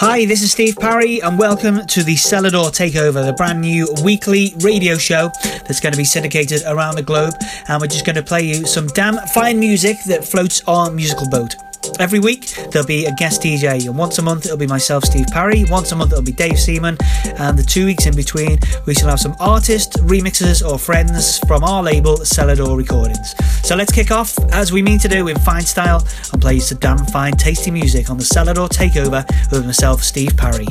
Hi, this is Steve Parry, and welcome to the Selador Takeover, the brand new weekly radio show that's going to be syndicated around the globe. And we're just going to play you some damn fine music that floats our musical boat. Every week there'll be a guest DJ, and once a month it'll be myself, Steve Parry. Once a month it'll be Dave Seaman, and the two weeks in between we shall have some artists, remixers, or friends from our label, Selador Recordings. So let's kick off as we mean to do in fine style and play some damn fine, tasty music on the Selador Takeover with myself, Steve Parry.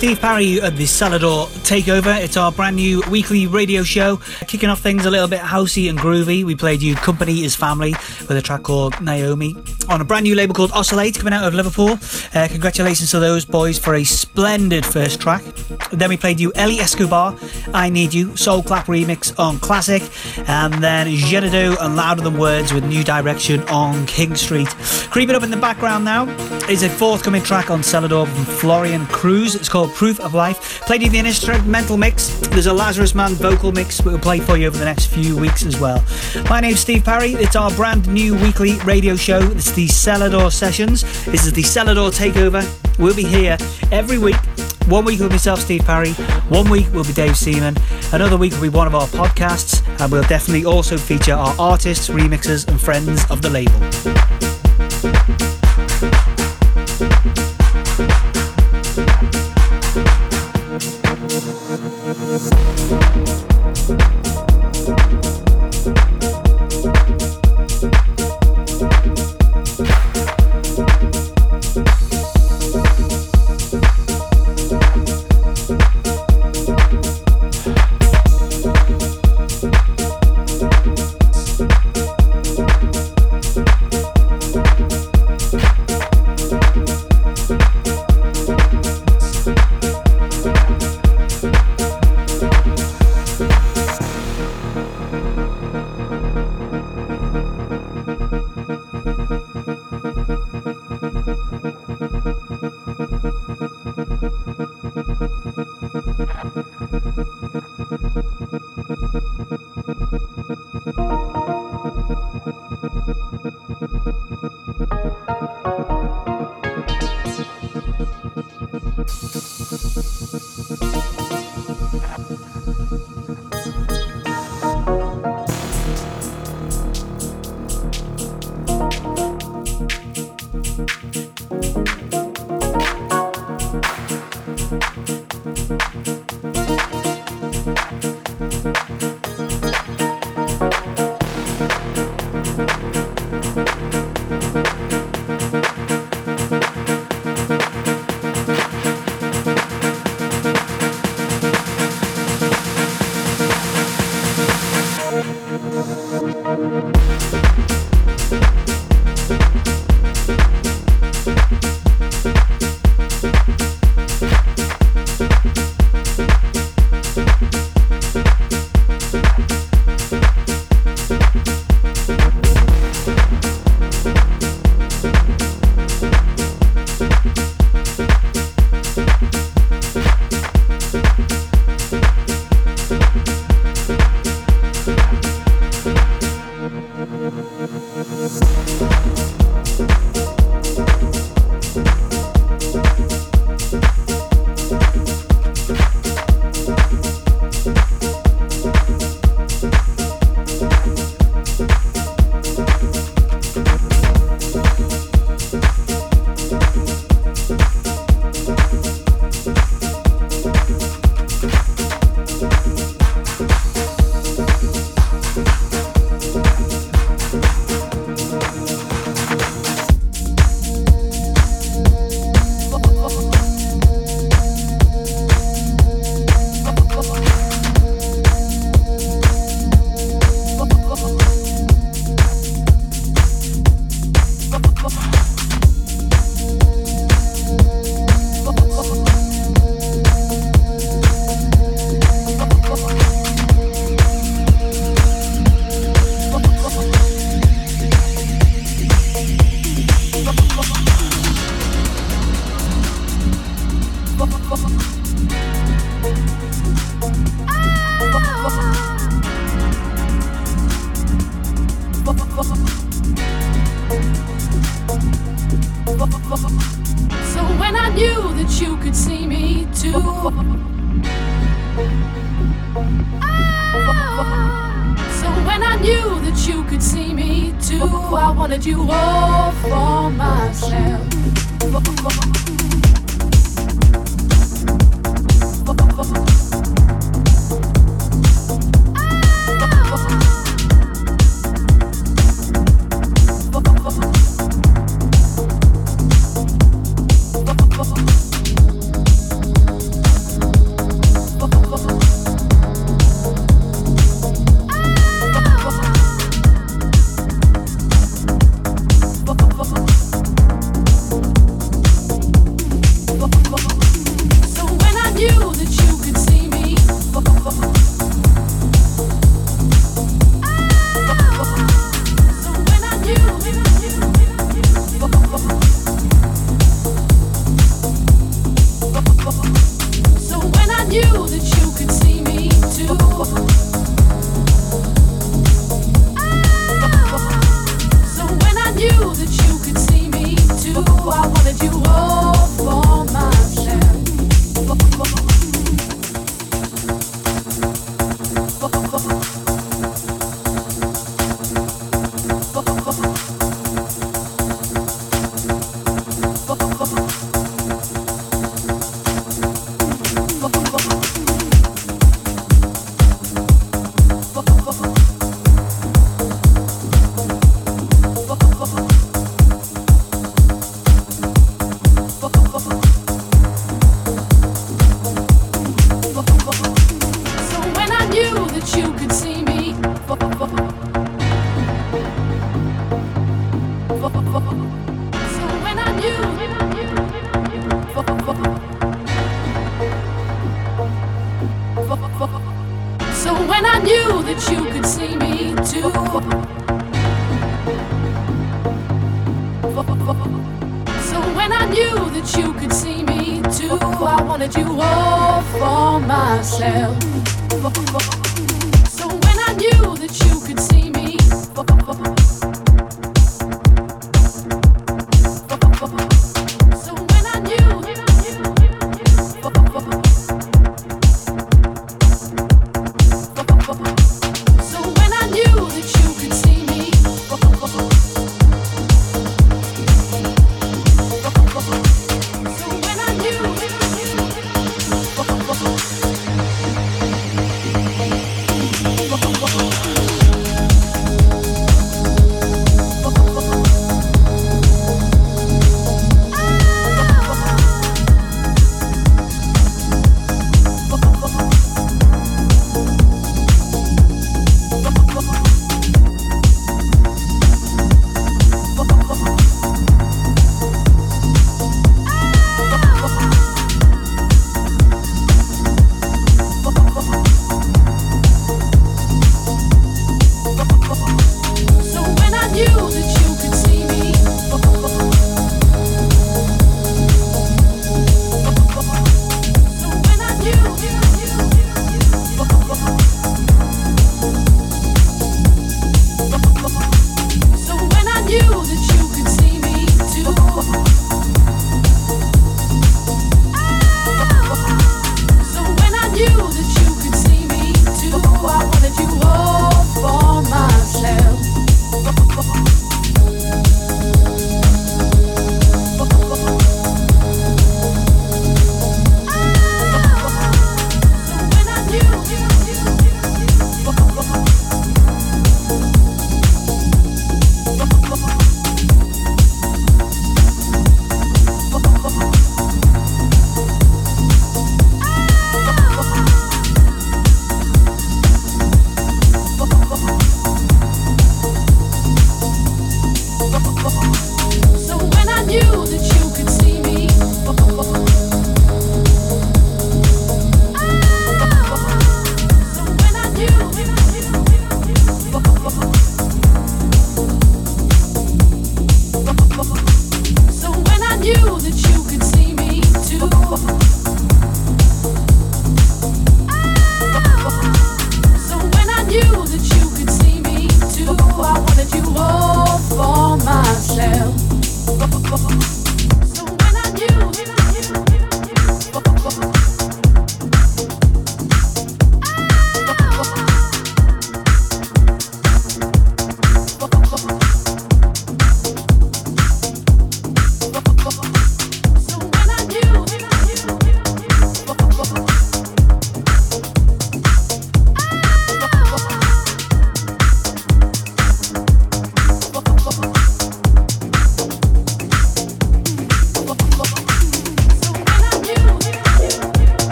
Steve Parry at the Selador Takeover. It's our brand new weekly radio show. Kicking off things a little bit housey and groovy. We played you Company is Family with a track called Naomi on a brand new label called Oscillate coming out of Liverpool. Uh, congratulations to those boys for a splendid first track. Then we played you Ellie Escobar, I Need You, Soul Clap remix on Classic, and then Xanadu and Louder Than Words with New Direction on King Street. Creeping up in the background now is a forthcoming track on Selador from Florian Kruse. It's called Proof of Life. Played you the instrumental mix. There's a Lazarusman vocal mix we'll play for you over the next few weeks as well. My name's Steve Parry. It's our brand new weekly radio show. It's the Selador Sessions. This is the Selador Takeover. We'll be here every week one week will be myself, Steve Parry. One week will be Dave Seaman. Another week will be one of our podcasts. And we'll definitely also feature our artists, remixers, and friends of the label.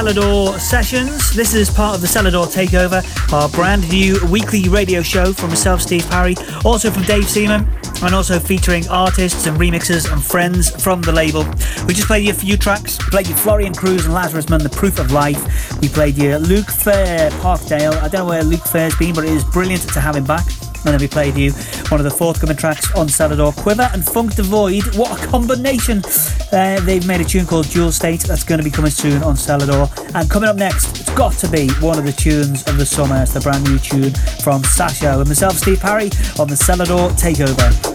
Selador Sessions. This is part of the Selador Takeover, our brand new weekly radio show from myself, Steve Parry, also from Dave Seaman, and also featuring artists and remixers and friends from the label. We just played you a few tracks, played you Florian Kruse and Lazarusman, The Proof of Life. We played you Luke Fair, Parkdale. I don't know where Luke Fair's been, but it is brilliant to have him back. And then we played you one of the forthcoming tracks on Selador, Quivver and Funk D'Void. What a combination! Uh, they've made a tune called Dual State that's going to be coming soon on Selador. And coming up next, it's got to be one of the tunes of the summer. It's the brand new tune from Sasha and myself, Steve Parry, on the Selador Takeover.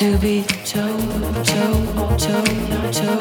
To be told, told, told, told,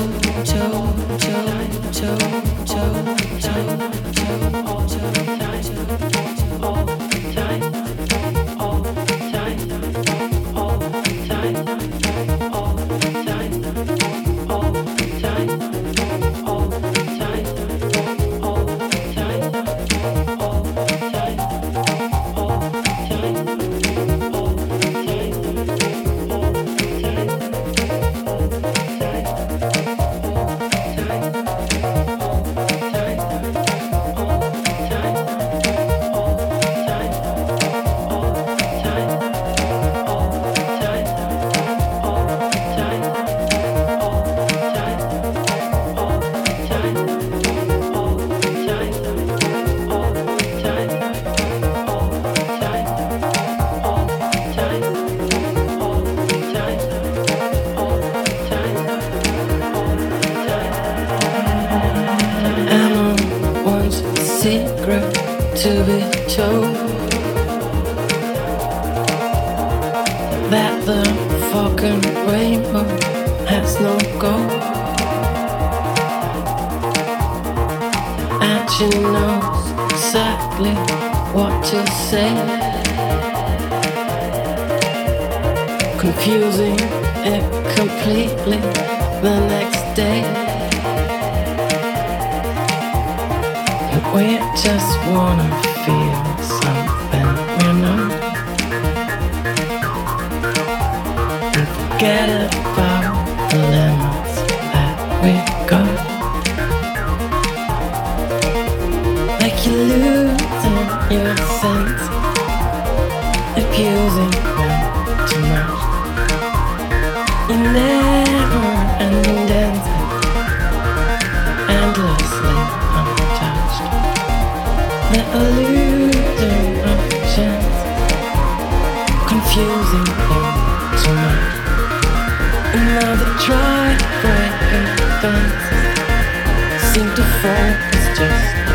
another try, right in Seem to fall, it's just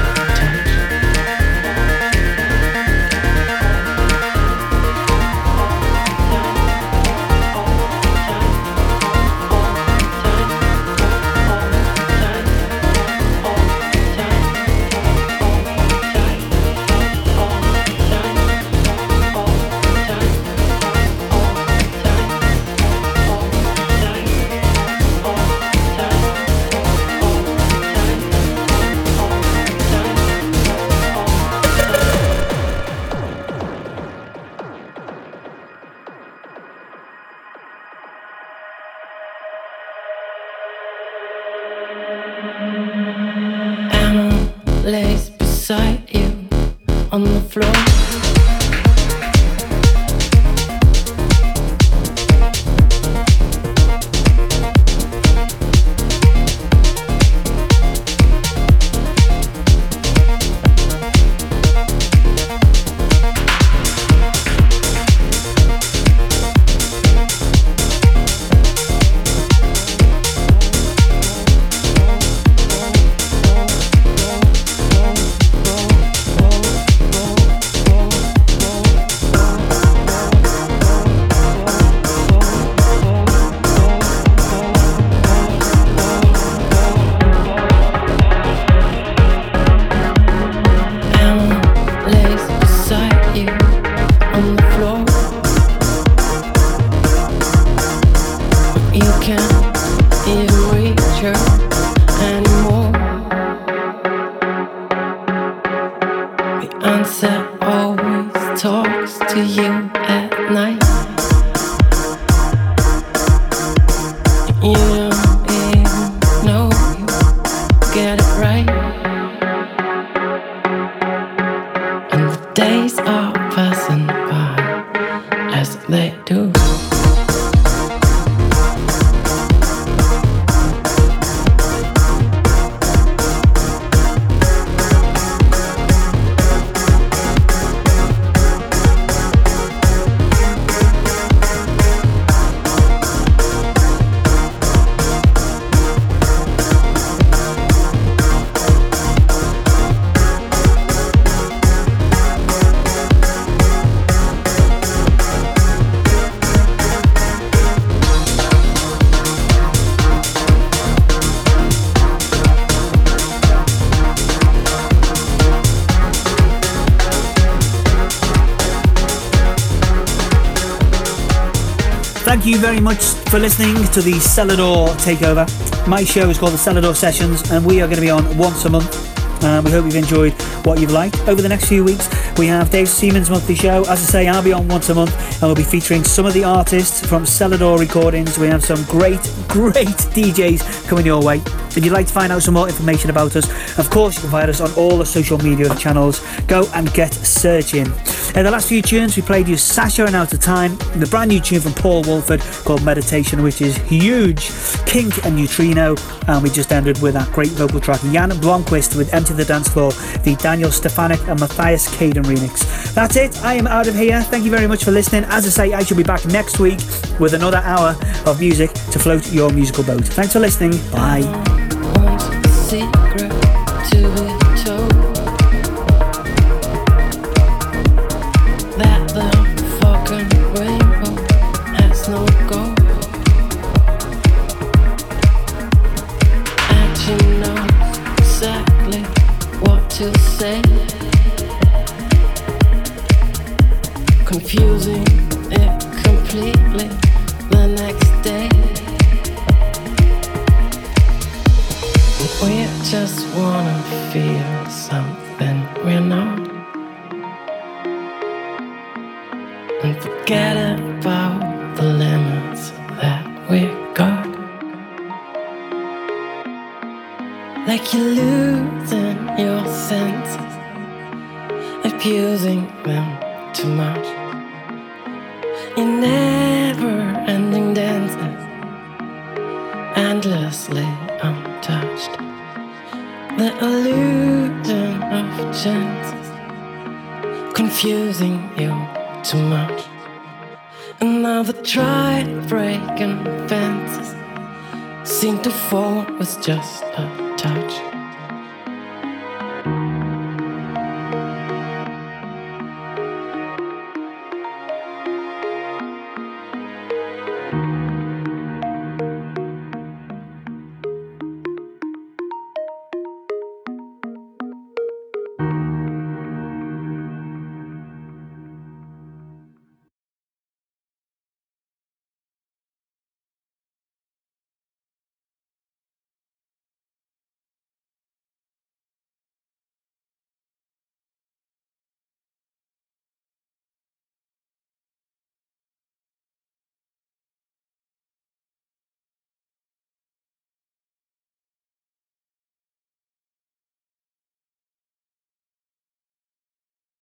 you for listening to the Selador Takeover. My show is called the Selador Sessions, and we are going to be on once a month. Uh, we hope you've enjoyed what you've liked. Over the next few weeks, we have Dave Seaman's monthly show. As I say, I'll be on once a month and we'll be featuring some of the artists from Selador Recordings. We have some great, great DJs coming your way. If you'd like to find out some more information about us, of course, you can find us on all the social media channels. Go and get searching. In the last few tunes, we played you Sasha and Out of Time, the brand new tune from Paul Woolford called Meditation, which is huge, Kink and Neutrino, and we just ended with that great vocal track, Jan Blomqvist with Empty the Dance Floor, the Daniel Stefanik and Mathias Kaden remix. That's it, I am out of here. Thank you very much for listening. As I say, I shall be back next week with another hour of music to float your musical boat. Thanks for listening. Bye